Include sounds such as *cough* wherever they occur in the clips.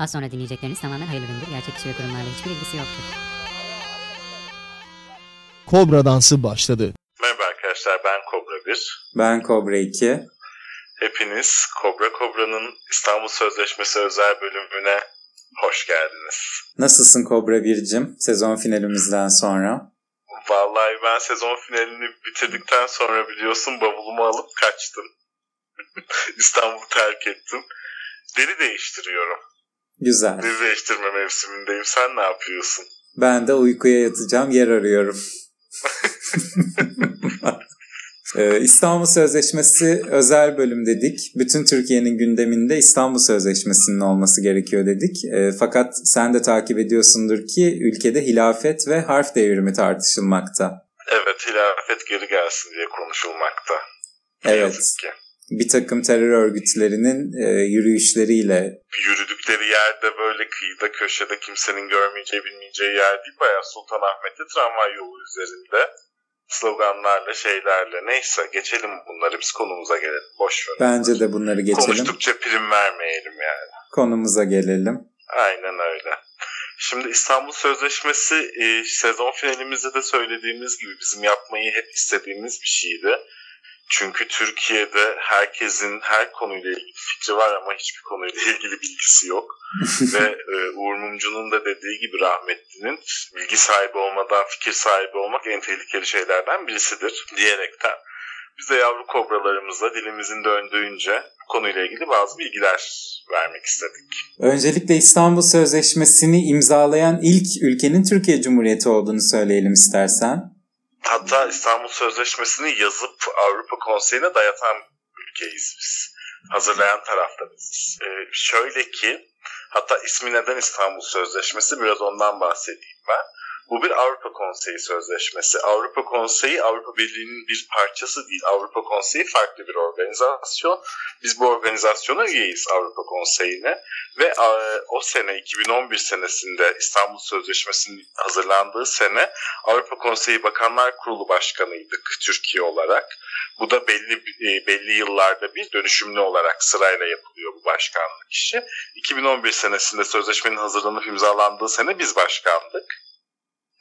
Az sonra dinleyecekleriniz tamamen hayırlı üründür. Gerçek kişi ve kurumlarla hiçbir ilgisi yoktur. Kobra dansı başladı. Merhaba arkadaşlar ben Kobra 1. Ben Kobra 2. Hepiniz Kobra Kobra'nın İstanbul Sözleşmesi özel bölümüne hoş geldiniz. Nasılsın Kobra 1'cim sezon finalimizden sonra? Vallahi ben sezon finalini bitirdikten sonra biliyorsun bavulumu alıp kaçtım. *laughs* İstanbul'u terk ettim. Deri değiştiriyorum. Güzel. Deri değiştirme mevsimindeyim. Sen ne yapıyorsun? Ben de uykuya yatacağım yer arıyorum. *laughs* Ee, İstanbul Sözleşmesi özel bölüm dedik. Bütün Türkiye'nin gündeminde İstanbul Sözleşmesi'nin olması gerekiyor dedik. Ee, fakat sen de takip ediyorsundur ki ülkede hilafet ve harf devrimi tartışılmakta. Evet hilafet geri gelsin diye konuşulmakta. Evet. yazık ki. Bir takım terör örgütlerinin e, yürüyüşleriyle Yürüdükleri yerde böyle kıyıda köşede kimsenin görmeyeceği bilmeyeceği yer değil. Bayağı Sultanahmet'te tramvay yolu üzerinde sloganlarla şeylerle. Neyse geçelim bunları biz konumuza gelelim. Boş ver. bence de bunları geçelim. Konuştukça prim vermeyelim yani. Konumuza gelelim. Aynen öyle. Şimdi İstanbul Sözleşmesi e, sezon finalimizde de söylediğimiz gibi bizim yapmayı hep istediğimiz bir şeydi. Çünkü Türkiye'de herkesin her konuyla ilgili fikri var ama hiçbir konuyla ilgili bilgisi yok. *laughs* Ve e, Uğur Mumcu'nun da dediği gibi rahmetlinin bilgi sahibi olmadan fikir sahibi olmak en tehlikeli şeylerden birisidir diyerekten biz de yavru kobralarımızla dilimizin döndüğünce bu konuyla ilgili bazı bilgiler vermek istedik. Öncelikle İstanbul Sözleşmesi'ni imzalayan ilk ülkenin Türkiye Cumhuriyeti olduğunu söyleyelim istersen. Hatta İstanbul Sözleşmesi'ni yazıp Avrupa Konseyi'ne dayatan ülkeyiz biz. Hazırlayan tarafta. Ee, şöyle ki, hatta ismi neden İstanbul Sözleşmesi biraz ondan bahsedeyim ben. Bu bir Avrupa Konseyi Sözleşmesi. Avrupa Konseyi Avrupa Birliği'nin bir parçası değil. Avrupa Konseyi farklı bir organizasyon. Biz bu organizasyona üyeyiz Avrupa Konseyi'ne. Ve e, o sene 2011 senesinde İstanbul Sözleşmesi'nin hazırlandığı sene Avrupa Konseyi Bakanlar Kurulu Başkanıydık Türkiye olarak. Bu da belli e, belli yıllarda bir dönüşümlü olarak sırayla yapılıyor bu başkanlık işi. 2011 senesinde sözleşmenin hazırlanıp imzalandığı sene biz başkandık.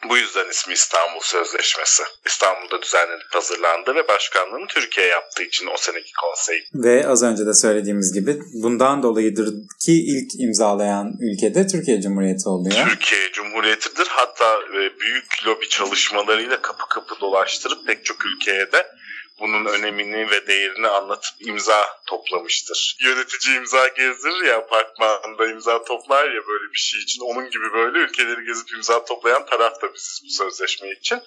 Bu yüzden ismi İstanbul Sözleşmesi. İstanbul'da düzenlenip hazırlandı ve başkanlığını Türkiye yaptığı için o seneki konsey. Ve az önce de söylediğimiz gibi bundan dolayıdır ki ilk imzalayan ülkede Türkiye Cumhuriyeti oluyor. Türkiye Cumhuriyeti'dir. Hatta e, büyük lobi çalışmalarıyla kapı kapı dolaştırıp pek çok ülkeye de bunun önemini ve değerini anlatıp imza toplamıştır. Yönetici imza gezdirir ya apartmanda imza toplar ya böyle bir şey için. Onun gibi böyle ülkeleri gezip imza toplayan taraf da biziz bu sözleşme için.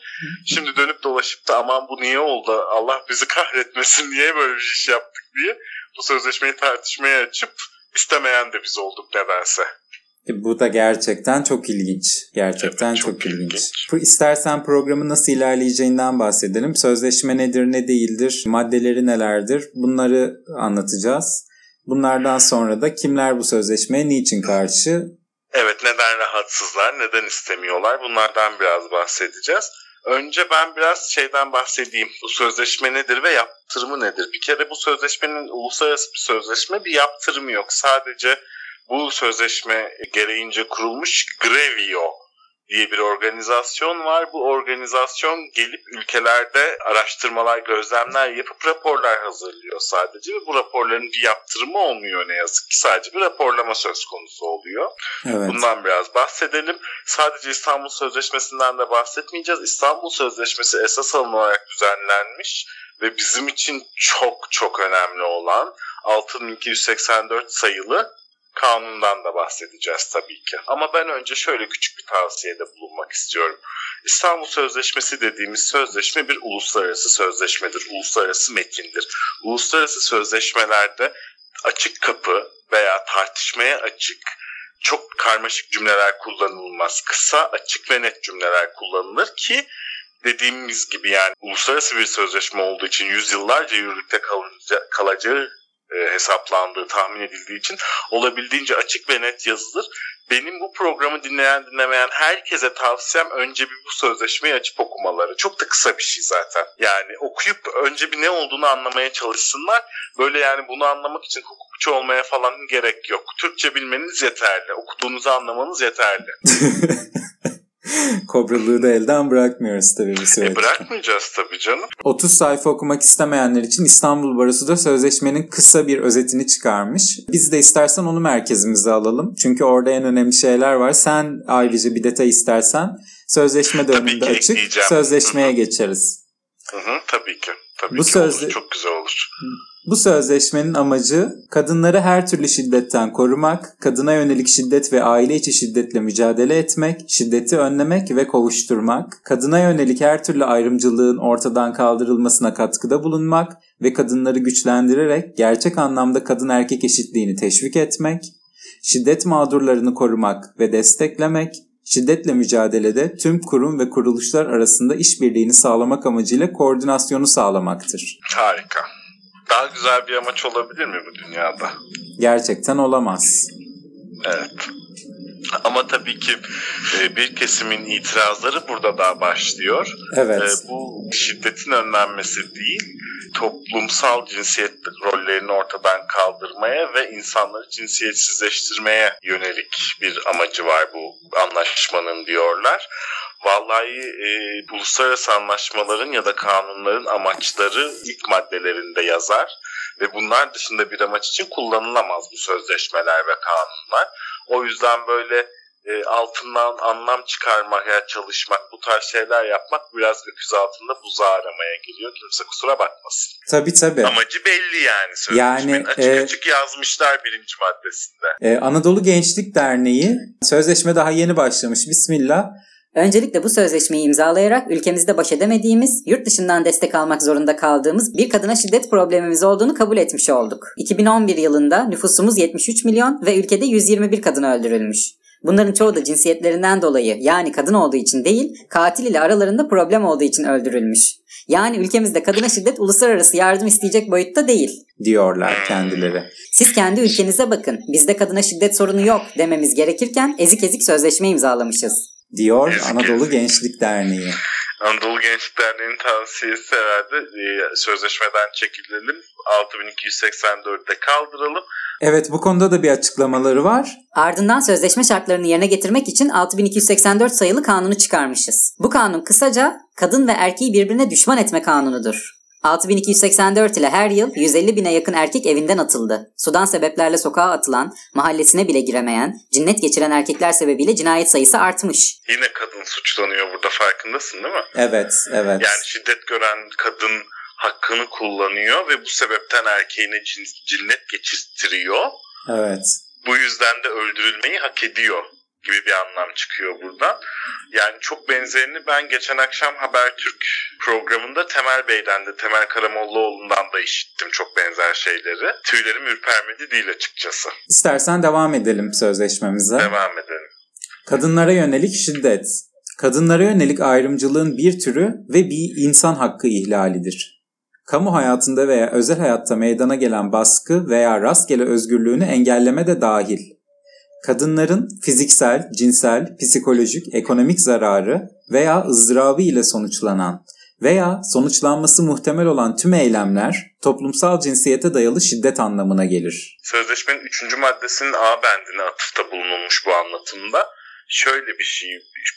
Şimdi dönüp dolaşıp da aman bu niye oldu Allah bizi kahretmesin niye böyle bir iş yaptık diye bu sözleşmeyi tartışmaya açıp istemeyen de biz olduk nedense. Bu da gerçekten çok ilginç. Gerçekten Evet, çok, çok ilginç. ilginç. Bu- İstersen programın nasıl ilerleyeceğinden bahsedelim. Sözleşme nedir, ne değildir, maddeleri nelerdir bunları anlatacağız. Bunlardan sonra da kimler bu sözleşmeye niçin karşı? Evet neden rahatsızlar, neden istemiyorlar bunlardan biraz bahsedeceğiz. Önce ben biraz şeyden bahsedeyim. Bu sözleşme nedir ve yaptırımı nedir? Bir kere bu sözleşmenin uluslararası bir sözleşme bir yaptırımı yok. Sadece bu sözleşme gereğince kurulmuş Grevio diye bir organizasyon var. Bu organizasyon gelip ülkelerde araştırmalar, gözlemler yapıp raporlar hazırlıyor sadece ve bu raporların bir yaptırımı olmuyor ne yazık ki. Sadece bir raporlama söz konusu oluyor. Evet. Bundan biraz bahsedelim. Sadece İstanbul Sözleşmesi'nden de bahsetmeyeceğiz. İstanbul Sözleşmesi esas alınarak düzenlenmiş ve bizim için çok çok önemli olan 6284 sayılı kanundan da bahsedeceğiz tabii ki. Ama ben önce şöyle küçük bir tavsiyede bulunmak istiyorum. İstanbul Sözleşmesi dediğimiz sözleşme bir uluslararası sözleşmedir, uluslararası metindir. Uluslararası sözleşmelerde açık kapı veya tartışmaya açık çok karmaşık cümleler kullanılmaz. Kısa, açık ve net cümleler kullanılır ki dediğimiz gibi yani uluslararası bir sözleşme olduğu için yüzyıllarca yürürlükte kalacağı, e, hesaplandığı tahmin edildiği için olabildiğince açık ve net yazılır. Benim bu programı dinleyen dinlemeyen herkese tavsiyem önce bir bu sözleşmeyi açıp okumaları. Çok da kısa bir şey zaten. Yani okuyup önce bir ne olduğunu anlamaya çalışsınlar. Böyle yani bunu anlamak için hukukçu olmaya falan gerek yok. Türkçe bilmeniz yeterli. Okuduğunuzu anlamanız yeterli. *laughs* *laughs* Kobralığı da elden bırakmıyoruz tabii bu süreçte. E bırakmayacağız tabii canım. 30 sayfa okumak istemeyenler için İstanbul Barosu da sözleşmenin kısa bir özetini çıkarmış. Biz de istersen onu merkezimize alalım. Çünkü orada en önemli şeyler var. Sen ayrıca bir detay istersen sözleşme de önünde açık. ekleyeceğim. Sözleşmeye Hı hı. geçeriz. Hı hı, tabii ki. Tabii Bu ki sözle- olur. Çok güzel olur. Bu sözleşmenin amacı kadınları her türlü şiddetten korumak, kadına yönelik şiddet ve aile içi şiddetle mücadele etmek, şiddeti önlemek ve kovuşturmak, kadına yönelik her türlü ayrımcılığın ortadan kaldırılmasına katkıda bulunmak ve kadınları güçlendirerek gerçek anlamda kadın erkek eşitliğini teşvik etmek, şiddet mağdurlarını korumak ve desteklemek, şiddetle mücadelede tüm kurum ve kuruluşlar arasında işbirliğini sağlamak amacıyla koordinasyonu sağlamaktır. Harika. Daha güzel bir amaç olabilir mi bu dünyada? Gerçekten olamaz. Evet. Ama tabii ki e, bir kesimin itirazları burada daha başlıyor. Evet. E, bu şiddetin önlenmesi değil, toplumsal cinsiyet rollerini ortadan kaldırmaya ve insanları cinsiyetsizleştirmeye yönelik bir amacı var bu anlaşmanın diyorlar. Vallahi e, uluslararası anlaşmaların ya da kanunların amaçları ilk maddelerinde yazar ve bunlar dışında bir amaç için kullanılamaz bu sözleşmeler ve kanunlar. O yüzden böyle e, altından anlam çıkarmaya çalışmak, bu tarz şeyler yapmak biraz öküz altında buzağı aramaya giriyor. Kimse kusura bakmasın. Tabii tabii. Amacı belli yani sözleşmenin. Yani, açık e, açık yazmışlar birinci maddesinde. Ee, Anadolu Gençlik Derneği sözleşme daha yeni başlamış. Bismillah. Öncelikle bu sözleşmeyi imzalayarak ülkemizde baş edemediğimiz, yurt dışından destek almak zorunda kaldığımız bir kadına şiddet problemimiz olduğunu kabul etmiş olduk. 2011 yılında nüfusumuz 73 milyon ve ülkede 121 kadın öldürülmüş. Bunların çoğu da cinsiyetlerinden dolayı yani kadın olduğu için değil, katil ile aralarında problem olduğu için öldürülmüş. Yani ülkemizde kadına şiddet uluslararası yardım isteyecek boyutta değil. diyorlar kendileri. Siz kendi ülkenize bakın. Bizde kadına şiddet sorunu yok dememiz gerekirken ezik ezik sözleşme imzalamışız. Diyor Ezik Anadolu ezik. Gençlik Derneği. Anadolu Gençlik Derneği'nin tavsiyesi herhalde e, sözleşmeden çekilelim. 6284'te kaldıralım. Evet bu konuda da bir açıklamaları var. Ardından sözleşme şartlarını yerine getirmek için 6284 sayılı kanunu çıkarmışız. Bu kanun kısaca kadın ve erkeği birbirine düşman etme kanunudur. 6284 ile her yıl 150 bine yakın erkek evinden atıldı. Sudan sebeplerle sokağa atılan, mahallesine bile giremeyen, cinnet geçiren erkekler sebebiyle cinayet sayısı artmış. Yine kadın suçlanıyor burada farkındasın değil mi? Evet, evet. Yani şiddet gören kadın hakkını kullanıyor ve bu sebepten erkeğine cin- cinnet geçirtiyor. Evet. Bu yüzden de öldürülmeyi hak ediyor gibi bir anlam çıkıyor buradan. Yani çok benzerini ben geçen akşam Habertürk programında Temel Bey'den de Temel Karamollaoğlu'ndan da işittim çok benzer şeyleri. Tüylerim ürpermedi değil açıkçası. İstersen devam edelim sözleşmemize. Devam edelim. Kadınlara yönelik şiddet. Kadınlara yönelik ayrımcılığın bir türü ve bir insan hakkı ihlalidir. Kamu hayatında veya özel hayatta meydana gelen baskı veya rastgele özgürlüğünü engelleme de dahil. Kadınların fiziksel, cinsel, psikolojik, ekonomik zararı veya ızdırabı ile sonuçlanan veya sonuçlanması muhtemel olan tüm eylemler toplumsal cinsiyete dayalı şiddet anlamına gelir. Sözleşmenin 3. maddesinin A bendine atıfta bulunulmuş bu anlatımda. Şöyle bir şey,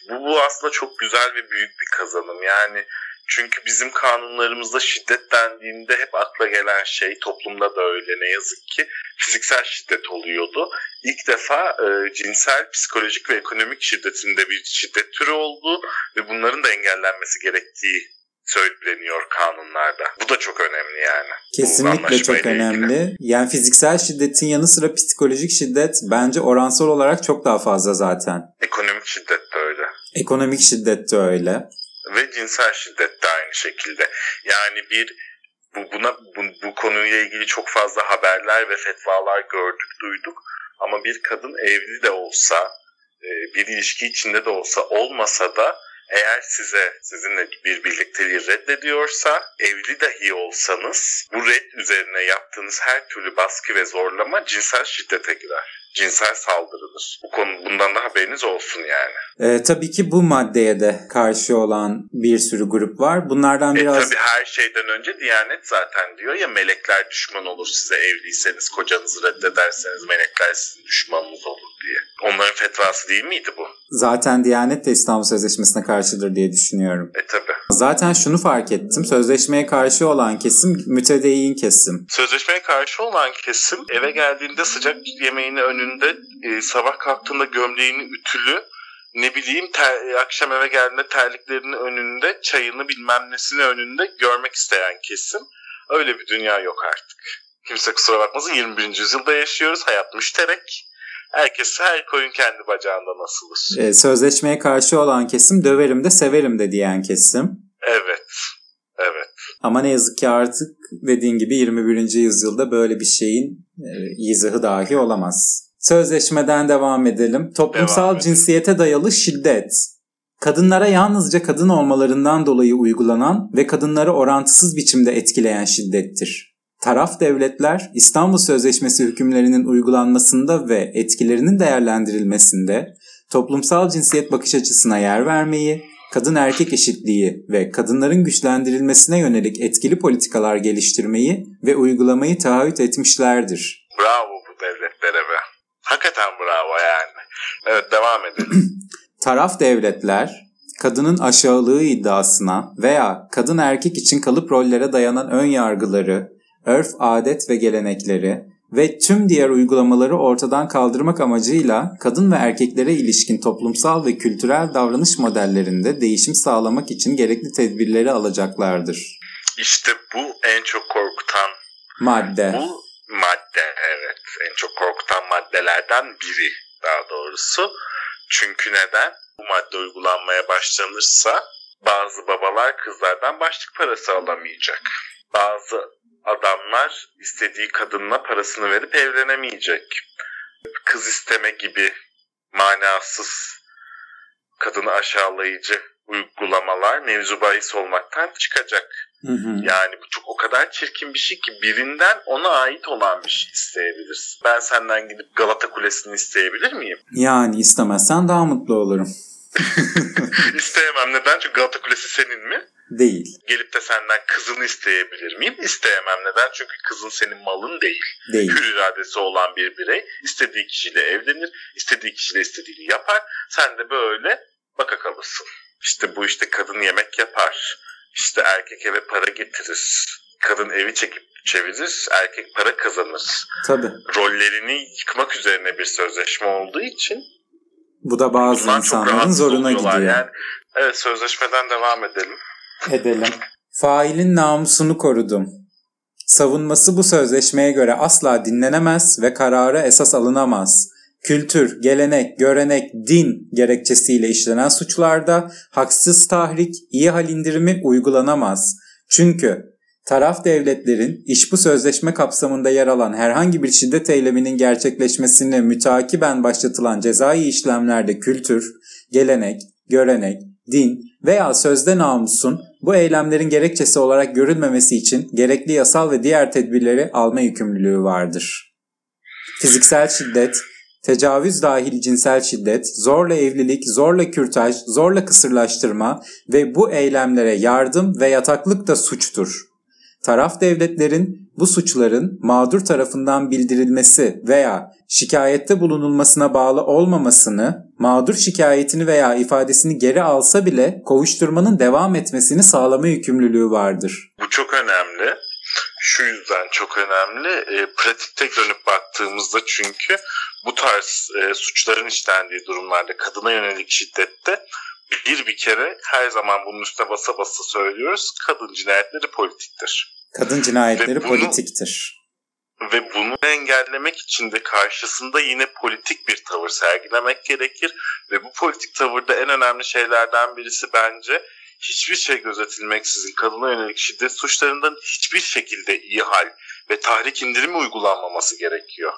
bu, bu aslında çok güzel ve büyük bir kazanım. Yani çünkü bizim kanunlarımızda şiddet dendiğinde hep akla gelen şey toplumda da öyle ne yazık ki fiziksel şiddet oluyordu. İlk defa e, cinsel, psikolojik ve ekonomik şiddetinde bir şiddet türü olduğu ve bunların da engellenmesi gerektiği söyleniyor kanunlarda. Bu da çok önemli yani. Kesinlikle çok anlaşmayla ilgili. önemli. Yani fiziksel şiddetin yanı sıra psikolojik şiddet bence oransal olarak çok daha fazla zaten. Ekonomik şiddet de öyle. Ekonomik şiddet de öyle. Ve cinsel şiddet de aynı şekilde. Yani bir bu, buna bu, bu konuyla ilgili çok fazla haberler ve fetvalar gördük, duyduk. Ama bir kadın evli de olsa, e, bir ilişki içinde de olsa olmasa da eğer size sizinle bir birlikteliği reddediyorsa evli dahi olsanız bu red üzerine yaptığınız her türlü baskı ve zorlama cinsel şiddete girer. Cinsel saldırıdır. Bu konu bundan da haberiniz olsun yani. Ee, tabii ki bu maddeye de karşı olan bir sürü grup var. Bunlardan E biraz... tabii her şeyden önce Diyanet zaten diyor ya melekler düşman olur size evliyseniz, kocanızı reddederseniz melekler sizin düşmanınız olur diye. Onların fetvası değil miydi bu? Zaten Diyanet de İstanbul Sözleşmesi'ne karşıdır diye düşünüyorum. E tabii. Zaten şunu fark ettim. Sözleşmeye karşı olan kesim mütedeyyin kesim. Sözleşmeye karşı olan kesim eve geldiğinde sıcak yemeğini önünde, e, sabah kalktığında gömleğini ütülü, ne bileyim ter, akşam eve geldiğinde terliklerinin önünde, çayını bilmem nesini önünde görmek isteyen kesim. Öyle bir dünya yok artık. Kimse kusura bakmasın 21. yüzyılda yaşıyoruz. Hayat müşterek. Herkes her koyun kendi bacağından asılır. Ee, sözleşmeye karşı olan kesim döverim de severim de diyen kesim. Evet. Evet. Ama ne yazık ki artık dediğin gibi 21. yüzyılda böyle bir şeyin e, izahı dahi olamaz. Sözleşmeden devam edelim. Toplumsal Devam edelim. cinsiyete dayalı şiddet. Kadınlara yalnızca kadın olmalarından dolayı uygulanan ve kadınları orantısız biçimde etkileyen şiddettir. Taraf devletler İstanbul Sözleşmesi hükümlerinin uygulanmasında ve etkilerinin değerlendirilmesinde toplumsal cinsiyet bakış açısına yer vermeyi, kadın erkek eşitliği ve kadınların güçlendirilmesine yönelik etkili politikalar geliştirmeyi ve uygulamayı taahhüt etmişlerdir. Bravo. Hakikaten bravo yani. Evet devam edelim. *clears throat* Taraf devletler kadının aşağılığı iddiasına veya kadın erkek için kalıp rollere dayanan ön yargıları, örf, adet ve gelenekleri ve tüm diğer uygulamaları ortadan kaldırmak amacıyla kadın ve erkeklere ilişkin toplumsal ve kültürel davranış modellerinde değişim sağlamak için gerekli tedbirleri alacaklardır. İşte bu en çok korkutan Madde. bu madde evet en çok korkutan maddelerden biri daha doğrusu. Çünkü neden? Bu madde uygulanmaya başlanırsa bazı babalar kızlardan başlık parası alamayacak. Bazı adamlar istediği kadınla parasını verip evlenemeyecek. Kız isteme gibi manasız kadını aşağılayıcı uygulamalar mevzu bahis olmaktan çıkacak. Hı hı. Yani bu çok o kadar çirkin bir şey ki birinden ona ait olan bir şey isteyebilirsin. Ben senden gidip Galata Kulesi'ni isteyebilir miyim? Yani istemezsen daha mutlu olurum. *laughs* İsteyemem. Neden? Çünkü Galata Kulesi senin mi? Değil. Gelip de senden kızını isteyebilir miyim? İsteyemem. Neden? Çünkü kızın senin malın değil. Değil. Hür iradesi olan bir birey istediği kişiyle evlenir, istediği kişiyle istediğini yapar. Sen de böyle baka kalırsın. İşte bu işte kadın yemek yapar. İşte erkek eve para getirir. Kadın evi çekip çevirir, erkek para kazanır. Tabii. Rollerini yıkmak üzerine bir sözleşme olduğu için Bu da bazı bundan insanların zoruna gidiyor. Yani, evet sözleşmeden devam edelim. Edelim. Failin namusunu korudum. Savunması bu sözleşmeye göre asla dinlenemez ve karara esas alınamaz. Kültür, gelenek, görenek, din gerekçesiyle işlenen suçlarda haksız tahrik, iyi hal indirimi uygulanamaz. Çünkü taraf devletlerin iş bu sözleşme kapsamında yer alan herhangi bir şiddet eyleminin gerçekleşmesine mütakiben başlatılan cezai işlemlerde kültür, gelenek, görenek, din veya sözde namusun bu eylemlerin gerekçesi olarak görülmemesi için gerekli yasal ve diğer tedbirleri alma yükümlülüğü vardır. Fiziksel şiddet, tecavüz dahil cinsel şiddet, zorla evlilik, zorla kürtaj, zorla kısırlaştırma ve bu eylemlere yardım ve yataklık da suçtur. Taraf devletlerin bu suçların mağdur tarafından bildirilmesi veya şikayette bulunulmasına bağlı olmamasını, mağdur şikayetini veya ifadesini geri alsa bile kovuşturmanın devam etmesini sağlama yükümlülüğü vardır. Bu çok önemli. Şu yüzden çok önemli. E, pratikte dönüp baktığımızda çünkü bu tarz e, suçların işlendiği durumlarda kadına yönelik şiddette bir bir kere her zaman bunun üstüne basa basa söylüyoruz. Kadın cinayetleri politiktir. Kadın cinayetleri Ve bunu- politiktir. Ve bunu engellemek için de karşısında yine politik bir tavır sergilemek gerekir. Ve bu politik tavırda en önemli şeylerden birisi bence hiçbir şey gözetilmeksizin kadına yönelik şiddet suçlarından hiçbir şekilde iyi hal ve tahrik indirimi uygulanmaması gerekiyor.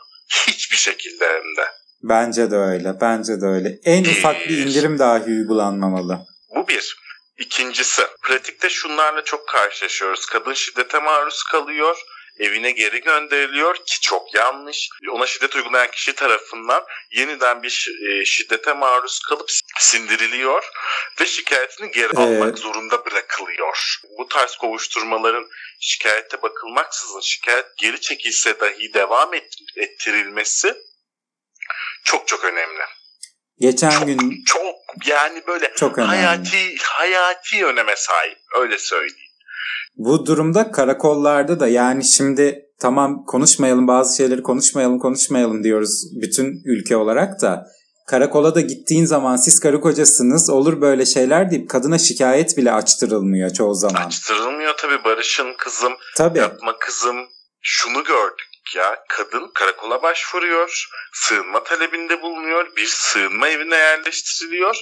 Hiçbir şekilde hem de. Bence de öyle, bence de öyle. En ufak bir indirim dahi uygulanmamalı. Bu bir. İkincisi, pratikte şunlarla çok karşılaşıyoruz. Kadın şiddete maruz kalıyor evine geri gönderiliyor ki çok yanlış. Ona şiddet uygulayan kişi tarafından yeniden bir e, şiddete maruz kalıp sindiriliyor ve şikayetini geri ee... almak zorunda bırakılıyor. Bu tarz kovuşturmaların şikayete bakılmaksızın şikayet geri çekilse dahi devam ettirilmesi çok çok önemli. Geçen çok, gün çok yani böyle çok hayati hayati öneme sahip öyle söyleyeyim. Bu durumda karakollarda da yani şimdi tamam konuşmayalım bazı şeyleri konuşmayalım konuşmayalım diyoruz bütün ülke olarak da karakola da gittiğin zaman siz karı kocasınız olur böyle şeyler deyip kadına şikayet bile açtırılmıyor çoğu zaman. Açtırılmıyor tabii Barış'ın kızım tabii. yapma kızım şunu gördük ya kadın karakola başvuruyor sığınma talebinde bulunuyor bir sığınma evine yerleştiriliyor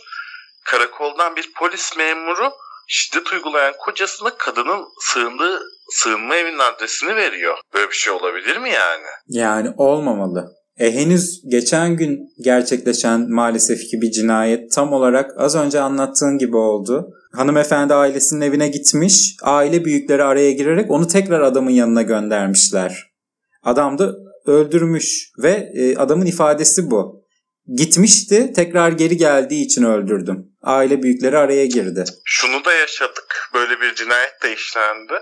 karakoldan bir polis memuru şiddet uygulayan kocasına kadının sığındığı sığınma evinin adresini veriyor. Böyle bir şey olabilir mi yani? Yani olmamalı. E henüz geçen gün gerçekleşen maalesef ki bir cinayet tam olarak az önce anlattığın gibi oldu. Hanımefendi ailesinin evine gitmiş, aile büyükleri araya girerek onu tekrar adamın yanına göndermişler. Adam da öldürmüş ve e, adamın ifadesi bu. Gitmişti, tekrar geri geldiği için öldürdüm. Aile büyükleri araya girdi. Şunu da yaşadık. Böyle bir cinayet de işlendi.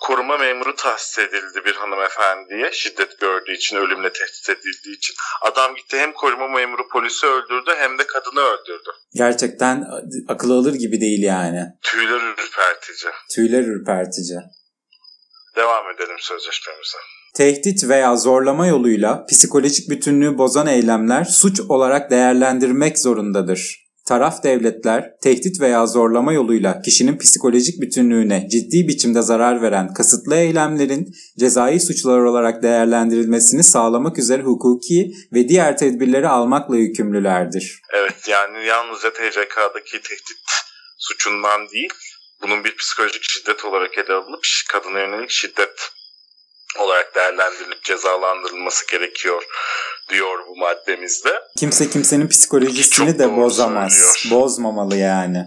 Koruma memuru tahsis edildi bir hanımefendiye. Şiddet gördüğü için, ölümle tehdit edildiği için. Adam gitti hem koruma memuru polisi öldürdü hem de kadını öldürdü. Gerçekten akıl alır gibi değil yani. Tüyler ürpertici. Tüyler ürpertici. Devam edelim sözleşmemize tehdit veya zorlama yoluyla psikolojik bütünlüğü bozan eylemler suç olarak değerlendirmek zorundadır. Taraf devletler tehdit veya zorlama yoluyla kişinin psikolojik bütünlüğüne ciddi biçimde zarar veren kasıtlı eylemlerin cezai suçlar olarak değerlendirilmesini sağlamak üzere hukuki ve diğer tedbirleri almakla yükümlülerdir. Evet yani yalnızca TCK'daki tehdit suçundan değil bunun bir psikolojik şiddet olarak ele alınıp kadına yönelik şiddet olarak değerlendirilip cezalandırılması gerekiyor diyor bu maddemizde. Kimse kimsenin psikolojisini de bozamaz. Söylüyor. Bozmamalı yani.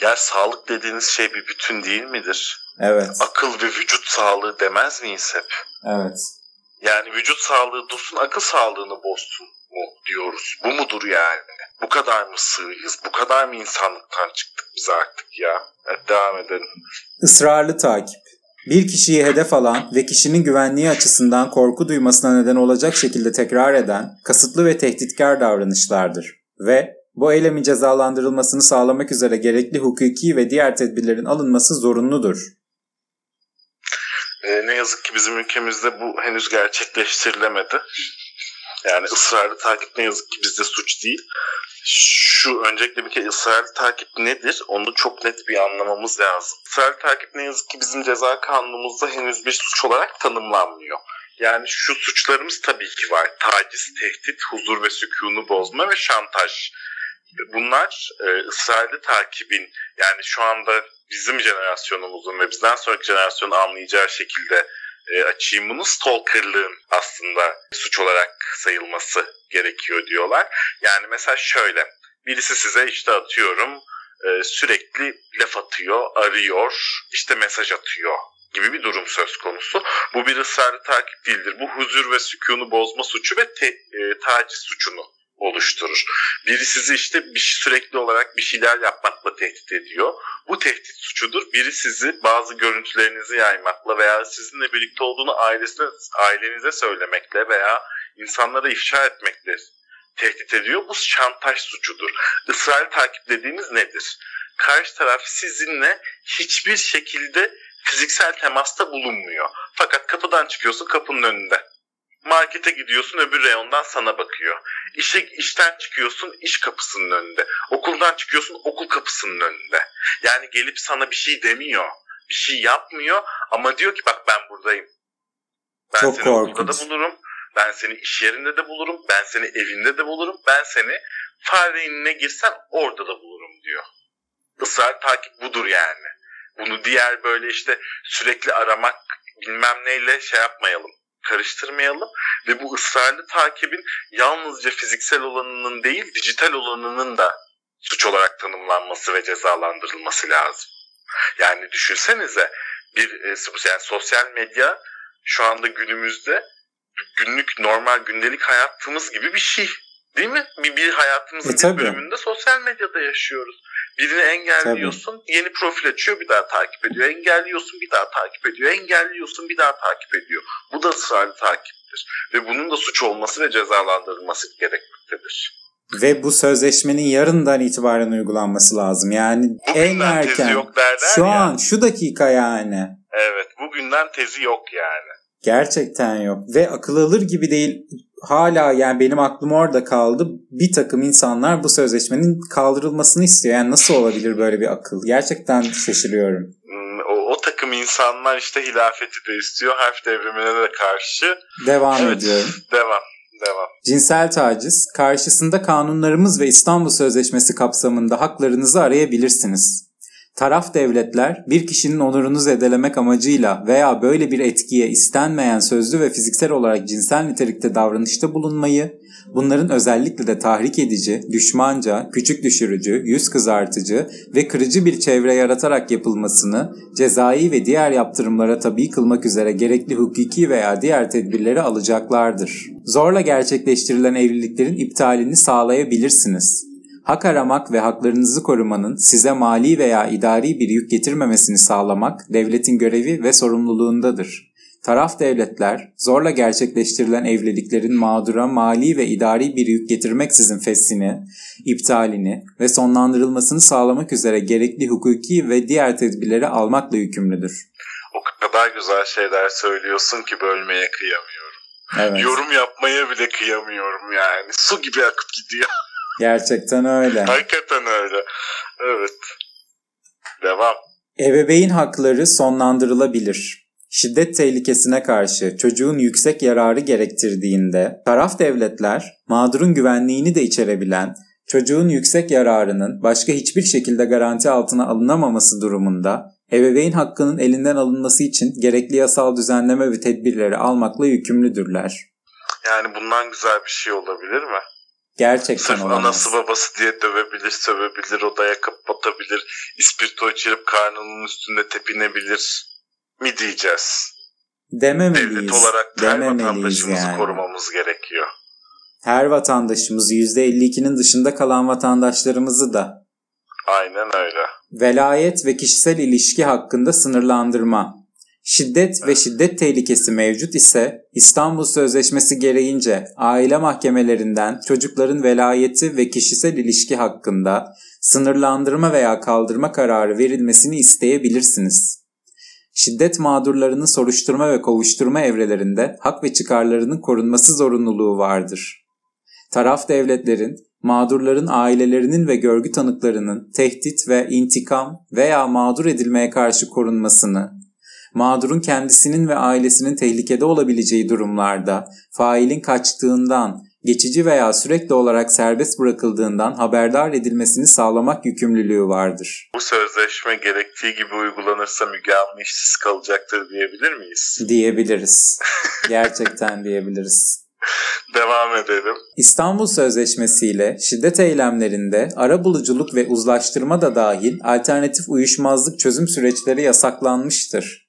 Yani sağlık dediğiniz şey bir bütün değil midir? Evet. Akıl ve vücut sağlığı demez miyiz hep? Evet. Yani vücut sağlığı dursun akıl sağlığını bozsun mu diyoruz. Bu mudur yani? Bu kadar mı sığıyız? Bu kadar mı insanlıktan çıktık biz artık ya? Evet devam edelim. Israrlı takip bir kişiyi hedef alan ve kişinin güvenliği açısından korku duymasına neden olacak şekilde tekrar eden kasıtlı ve tehditkar davranışlardır ve bu eylemin cezalandırılmasını sağlamak üzere gerekli hukuki ve diğer tedbirlerin alınması zorunludur. E, ne yazık ki bizim ülkemizde bu henüz gerçekleştirilemedi. Yani ısrarlı takip ne yazık ki bizde suç değil şu öncelikle bir kere ısrarlı takip nedir? Onu çok net bir anlamamız lazım. Israrlı takip ne yazık ki bizim ceza kanunumuzda henüz bir suç olarak tanımlanmıyor. Yani şu suçlarımız tabii ki var. Taciz, tehdit, huzur ve sükunu bozma ve şantaj. Bunlar e, ısrarlı takibin yani şu anda bizim jenerasyonumuzun ve bizden sonraki jenerasyonun anlayacağı şekilde e, açayım bunu stalkerlığın aslında suç olarak sayılması gerekiyor diyorlar. Yani mesela şöyle birisi size işte atıyorum e, sürekli laf atıyor, arıyor, işte mesaj atıyor gibi bir durum söz konusu. Bu bir ısrarlı takip değildir. Bu huzur ve sükunu bozma suçu ve te, e, taciz suçunu oluşturur. Biri sizi işte bir, sürekli olarak bir şeyler yapmakla tehdit ediyor. Bu tehdit suçudur. Biri sizi bazı görüntülerinizi yaymakla veya sizinle birlikte olduğunu ailesine, ailenize söylemekle veya insanlara ifşa etmekle tehdit ediyor. Bu şantaj suçudur. Israrlı takip dediğimiz nedir? Karşı taraf sizinle hiçbir şekilde fiziksel temasta bulunmuyor. Fakat kapıdan çıkıyorsun kapının önünde. Markete gidiyorsun öbür reyondan sana bakıyor. İşe, işten çıkıyorsun iş kapısının önünde. Okuldan çıkıyorsun okul kapısının önünde. Yani gelip sana bir şey demiyor. Bir şey yapmıyor ama diyor ki bak ben buradayım. Ben Çok seni korkunç. okulda da bulurum. Ben seni iş yerinde de bulurum. Ben seni evinde de bulurum. Ben seni fare inine girsen orada da bulurum diyor. Israr takip budur yani. Bunu diğer böyle işte sürekli aramak bilmem neyle şey yapmayalım karıştırmayalım ve bu ısrarlı takibin yalnızca fiziksel olanının değil dijital olanının da suç olarak tanımlanması ve cezalandırılması lazım. Yani düşünsenize bir e, yani sosyal medya şu anda günümüzde günlük normal gündelik hayatımız gibi bir şey. Değil mi? Bir, bir hayatımızın E, bir bölümünde sosyal medyada yaşıyoruz. Birini engelliyorsun, yeni profil açıyor, bir daha takip ediyor. Engelliyorsun, bir daha takip ediyor. Engelliyorsun, bir daha takip ediyor. Bu da ısrarlı takiptir. Ve bunun da suç olması ve cezalandırılması gerekmektedir. Ve bu sözleşmenin yarından itibaren uygulanması lazım. Yani en Bugünden tezi erken. yok derler Şu ya. an, şu dakika yani. Evet, bugünden tezi yok yani. Gerçekten yok. Ve akıl alır gibi değil. Hala yani benim aklım orada kaldı. Bir takım insanlar bu sözleşmenin kaldırılmasını istiyor. Yani nasıl olabilir böyle bir akıl? Gerçekten şaşırıyorum. Hmm, O, o takım insanlar işte hilafeti de istiyor, harf devrimine de karşı. Devam Evet, ediyorum. devam, devam. Cinsel taciz, karşısında kanunlarımız ve İstanbul Sözleşmesi kapsamında haklarınızı arayabilirsiniz. Taraf devletler bir kişinin onurunu zedelemek amacıyla veya böyle bir etkiye istenmeyen sözlü ve fiziksel olarak cinsel nitelikte davranışta bulunmayı, bunların özellikle de tahrik edici, düşmanca, küçük düşürücü, yüz kızartıcı ve kırıcı bir çevre yaratarak yapılmasını cezai ve diğer yaptırımlara tabi kılmak üzere gerekli hukuki veya diğer tedbirleri alacaklardır. Zorla gerçekleştirilen evliliklerin iptalini sağlayabilirsiniz. Hak aramak ve haklarınızı korumanın size mali veya idari bir yük getirmemesini sağlamak devletin görevi ve sorumluluğundadır. Taraf devletler zorla gerçekleştirilen evliliklerin mağdura mali ve idari bir yük getirmeksizin feshini, iptalini ve sonlandırılmasını sağlamak üzere gerekli hukuki ve diğer tedbirleri almakla yükümlüdür. O kadar güzel şeyler söylüyorsun ki bölmeye kıyamıyorum. Evet. Yorum yapmaya bile kıyamıyorum yani. Su gibi akıp gidiyor. Gerçekten öyle. Hakikaten öyle. Evet. Devam. Ebeveyn hakları sonlandırılabilir. Şiddet tehlikesine karşı çocuğun yüksek yararı gerektirdiğinde taraf devletler mağdurun güvenliğini de içerebilen çocuğun yüksek yararının başka hiçbir şekilde garanti altına alınamaması durumunda ebeveyn hakkının elinden alınması için gerekli yasal düzenleme ve tedbirleri almakla yükümlüdürler. Yani bundan güzel bir şey olabilir mi? Gerçekten Sırf olamaz. anası babası diye dövebilir, sövebilir, odaya kapatabilir, ispirto içirip karnının üstünde tepinebilir mi diyeceğiz? Dememeliyiz. Devlet olarak her vatandaşımızı yani. korumamız gerekiyor. Her vatandaşımızı %52'nin dışında kalan vatandaşlarımızı da Aynen öyle. Velayet ve kişisel ilişki hakkında sınırlandırma. Şiddet ve şiddet tehlikesi mevcut ise İstanbul Sözleşmesi gereğince aile mahkemelerinden çocukların velayeti ve kişisel ilişki hakkında sınırlandırma veya kaldırma kararı verilmesini isteyebilirsiniz. Şiddet mağdurlarının soruşturma ve kovuşturma evrelerinde hak ve çıkarlarının korunması zorunluluğu vardır. Taraf devletlerin mağdurların ailelerinin ve görgü tanıklarının tehdit ve intikam veya mağdur edilmeye karşı korunmasını, mağdurun kendisinin ve ailesinin tehlikede olabileceği durumlarda failin kaçtığından, geçici veya sürekli olarak serbest bırakıldığından haberdar edilmesini sağlamak yükümlülüğü vardır. Bu sözleşme gerektiği gibi uygulanırsa Müge Anlı işsiz kalacaktır diyebilir miyiz? *laughs* Diyebiliriz. Gerçekten diyebiliriz. Devam edelim. İstanbul Sözleşmesi ile şiddet eylemlerinde arabuluculuk ve uzlaştırma da dahil alternatif uyuşmazlık çözüm süreçleri yasaklanmıştır.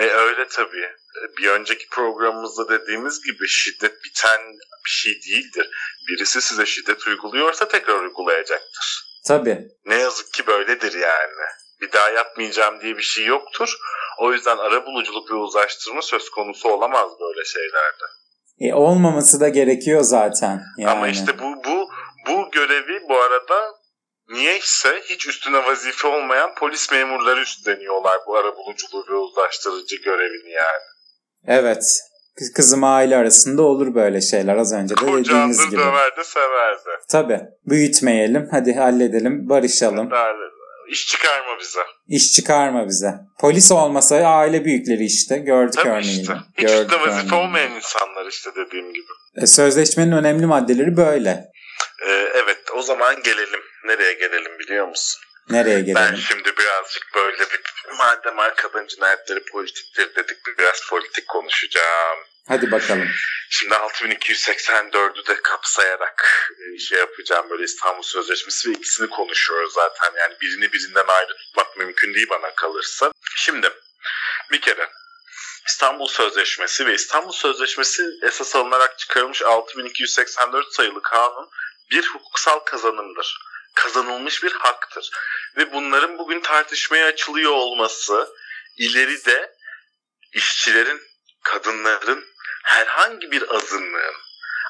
E öyle tabii. E, Bir önceki programımızda dediğimiz gibi şiddet biten bir şey değildir. Birisi size şiddet uyguluyorsa tekrar uygulayacaktır. Tabi Ne yazık ki böyledir yani. Bir daha yapmayacağım diye bir şey yoktur. O yüzden arabuluculuk ve uzlaştırma söz konusu olamaz böyle şeylerde. e, olmaması da gerekiyor zaten. Yani. Ama işte bu bu bu görevi bu arada niyeyse hiç üstüne vazife olmayan polis memurları üstleniyorlar bu arabuluculuğu ve uzlaştırıcı görevini yani. Evet. Kız- Kızım aile arasında olur böyle şeyler az önce de Kocandır gibi. döverdi severdi. Tabi. Büyütmeyelim. Hadi halledelim. Barışalım. Derler. İş çıkarma bize. İş çıkarma bize. Polis olmasa aile büyükleri işte. Gördük Tabii örneğini. işte. Hiç Gördük üstte vazife örneğini. olmayan insanlar işte dediğim gibi. E, Sözleşmenin önemli maddeleri böyle. Ee, evet o zaman gelelim. Nereye gelelim biliyor musun? Nereye Ben gelelim? şimdi birazcık böyle bir madem arkadan cinayetleri politiktir dedik biraz politik konuşacağım. Hadi bakalım. Şimdi 6284'ü de kapsayarak e, şey yapacağım böyle İstanbul Sözleşmesi ve ikisini konuşuyoruz zaten. Yani birini birinden ayrı tutmak mümkün değil bana kalırsa. Şimdi bir kere İstanbul Sözleşmesi ve İstanbul Sözleşmesi esas alınarak çıkarılmış 6284 sayılı kanun bir hukuksal kazanımdır. Kazanılmış bir haktır. Ve bunların bugün tartışmaya açılıyor olması ileride işçilerin, kadınların herhangi bir azınlığın,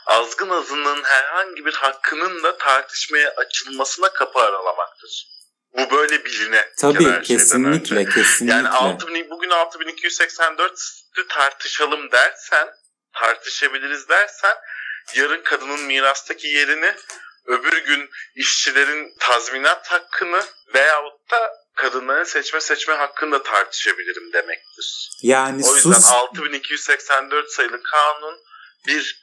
azgın azınlığın herhangi bir hakkının da tartışmaya açılmasına kapı aralamaktır. Bu böyle biline. Tabii kesinlikle önce. kesinlikle. Yani 6000, bugün 6284'ü tartışalım dersen, tartışabiliriz dersen yarın kadının mirastaki yerini öbür gün işçilerin tazminat hakkını veyahut da kadınların seçme seçme hakkını da tartışabilirim demektir. Yani o yüzden sus 6284 sayılı kanun bir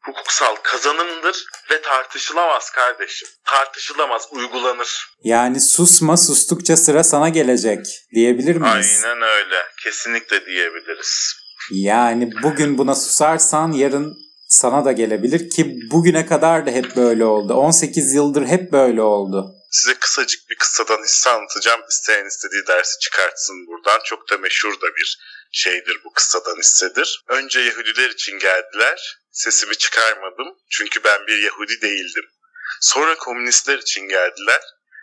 hukuksal kazanımdır ve tartışılamaz kardeşim. Tartışılamaz, uygulanır. yani susma sustukça sıra sana gelecek diyebilir miyiz? Aynen öyle. Kesinlikle diyebiliriz. Yani bugün buna susarsan yarın sana da gelebilir ki bugüne kadar da hep böyle oldu. 18 yıldır hep böyle oldu. Size kısacık bir kıssadan hisse anlatacağım. İsteyen istediği dersi çıkartsın buradan. Çok da meşhur da bir şeydir bu kıssadan hissedir. Önce Yahudiler için geldiler. Sesimi çıkarmadım. Çünkü ben bir Yahudi değildim. Sonra komünistler için geldiler.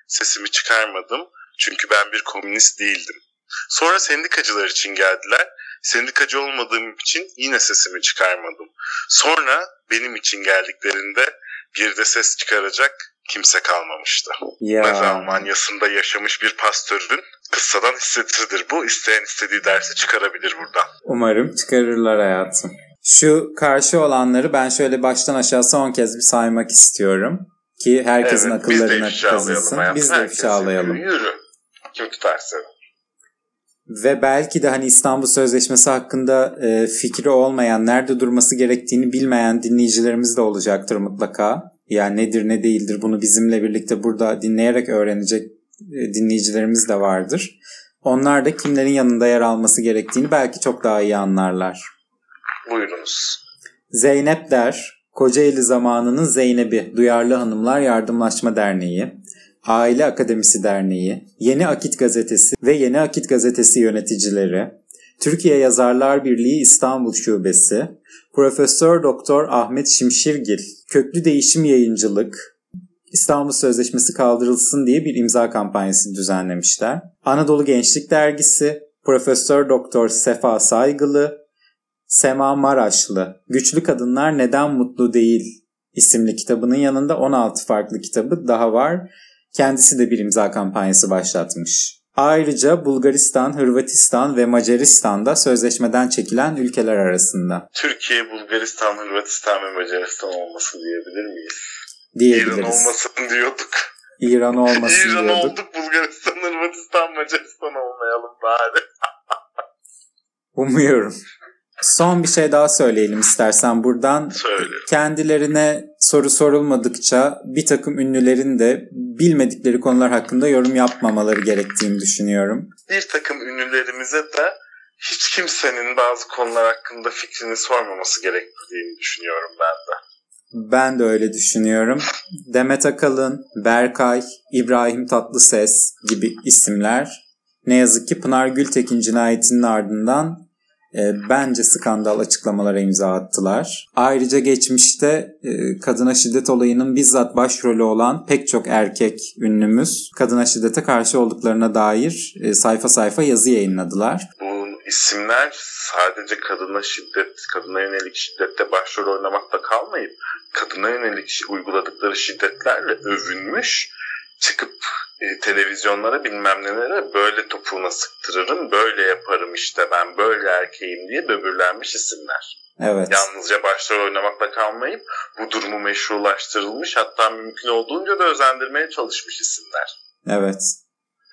Sesimi çıkarmadım. Çünkü ben bir komünist değildim. Sonra sendikacılar için geldiler. Sendikacı olmadığım için yine sesimi çıkarmadım. Sonra benim için geldiklerinde bir de ses çıkaracak kimse kalmamıştı. Ya Nazi Almanya'sında yaşamış bir pastörün kıssadan hissetidir bu. İsteyen istediği dersi çıkarabilir buradan. umarım çıkarırlar hayatım. Şu karşı olanları ben şöyle baştan aşağı son kez bir saymak istiyorum. Ki herkesin Evet, akıllarına hayatım. Biz de ifşalayalım. Yürü. Kim tutarsa. Ve belki de hani İstanbul Sözleşmesi hakkında e, fikri olmayan, nerede durması gerektiğini bilmeyen dinleyicilerimiz de olacaktır mutlaka. Yani nedir ne değildir bunu bizimle birlikte burada dinleyerek öğrenecek e, dinleyicilerimiz de vardır. Onlar da kimlerin yanında yer alması gerektiğini belki çok daha iyi anlarlar. Buyurunuz. Zeynep Der, Kocaeli zamanının Zeynep'i, Duyarlı Hanımlar Yardımlaşma Derneği, Aile Akademisi Derneği, Yeni Akit Gazetesi ve Yeni Akit Gazetesi yöneticileri, Türkiye Yazarlar Birliği İstanbul Şubesi, Profesör Doktor Ahmet Şimşirgil, Köklü Değişim Yayıncılık, İstanbul Sözleşmesi kaldırılsın diye bir imza kampanyası düzenlemişler. Anadolu Gençlik Dergisi, Profesör Doktor Sefa Saygılı, Sema Maraşlı Güçlü Kadınlar Neden Mutlu Değil isimli kitabının yanında 16 farklı kitabı daha var. Kendisi de bir imza kampanyası başlatmış. Ayrıca Bulgaristan, Hırvatistan ve Macaristan'da sözleşmeden çekilen ülkeler arasında Türkiye, Bulgaristan, Hırvatistan ve Macaristan olması diyebilir miyiz? İran diyebiliriz. olmasın diyorduk. İran olmasın İran diyorduk. olduk, Bulgaristan, Hırvatistan, Macaristan olmayalım bari. Umuyorum. Son bir şey daha söyleyelim istersen buradan. Söyle. Kendilerine soru sorulmadıkça bir takım ünlülerin de bilmedikleri konular hakkında yorum yapmamaları gerektiğini düşünüyorum. Bir takım ünlülerimize de hiç kimsenin bazı konular hakkında fikrini sormaması gerektiğini düşünüyorum ben de. Ben de öyle düşünüyorum. Demet Akalın, Berkay, İbrahim Tatlıses gibi isimler ne yazık ki Pınar Gültekin cinayetinin ardından e, bence skandal açıklamalara imza attılar. Ayrıca geçmişte e, kadına şiddet olayının bizzat başrolü olan pek çok erkek ünlümüz kadına şiddete karşı olduklarına dair e, sayfa sayfa yazı yayınladılar. Bu isimler sadece kadına şiddet, kadına yönelik şiddette başrol oynamakta kalmayıp kadına yönelik uyguladıkları şiddetlerle övünmüş çıkıp e, televizyonlara bilmem nelere böyle topuğuna sıktırırım, böyle yaparım işte ben böyle erkeğim diye böbürlenmiş isimler. Evet. Yalnızca başrol oynamakla kalmayıp bu durumu meşrulaştırılmış hatta mümkün olduğunca da özendirmeye çalışmış isimler. Evet.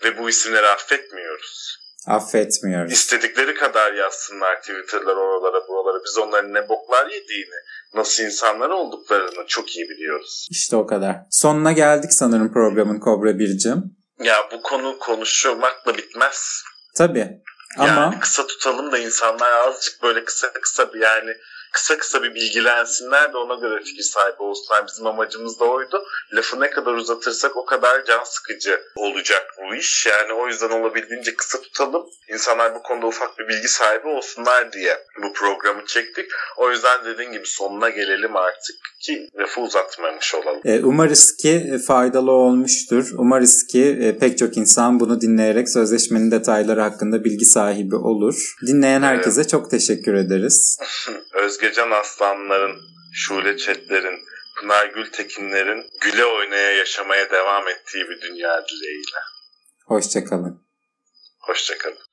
Ve bu isimleri affetmiyoruz. Affetmiyoruz. İstedikleri kadar yazsınlar Twitter'lar oralara buralara. Biz onların ne boklar yediğini, nasıl insanlar olduklarını çok iyi biliyoruz. İşte o kadar. Sonuna geldik sanırım programın Kobra Bircim. Ya bu konu konuşmakla bitmez. Tabii. Ama Yani kısa tutalım da insanlar azıcık böyle kısa kısa bir yani kısa kısa bir bilgilensinler de ona göre fikir sahibi olsunlar. Bizim amacımız da oydu. Lafı ne kadar uzatırsak o kadar can sıkıcı olacak bu iş. Yani o yüzden olabildiğince kısa tutalım. İnsanlar bu konuda ufak bir bilgi sahibi olsunlar diye bu programı çektik. O yüzden dediğin gibi sonuna gelelim artık ki lafı uzatmamış olalım. E, umarız ki e, faydalı olmuştur. Umarız ki e, pek çok insan bunu dinleyerek sözleşmenin detayları hakkında bilgi sahibi olur. Dinleyen herkese evet. çok teşekkür ederiz. *laughs* Özgecan Aslanların, Şule Çetler'in, Pınar Gültekinlerin güle oynaya yaşamaya devam ettiği bir dünya dileğiyle. Hoşçakalın. Hoşçakalın.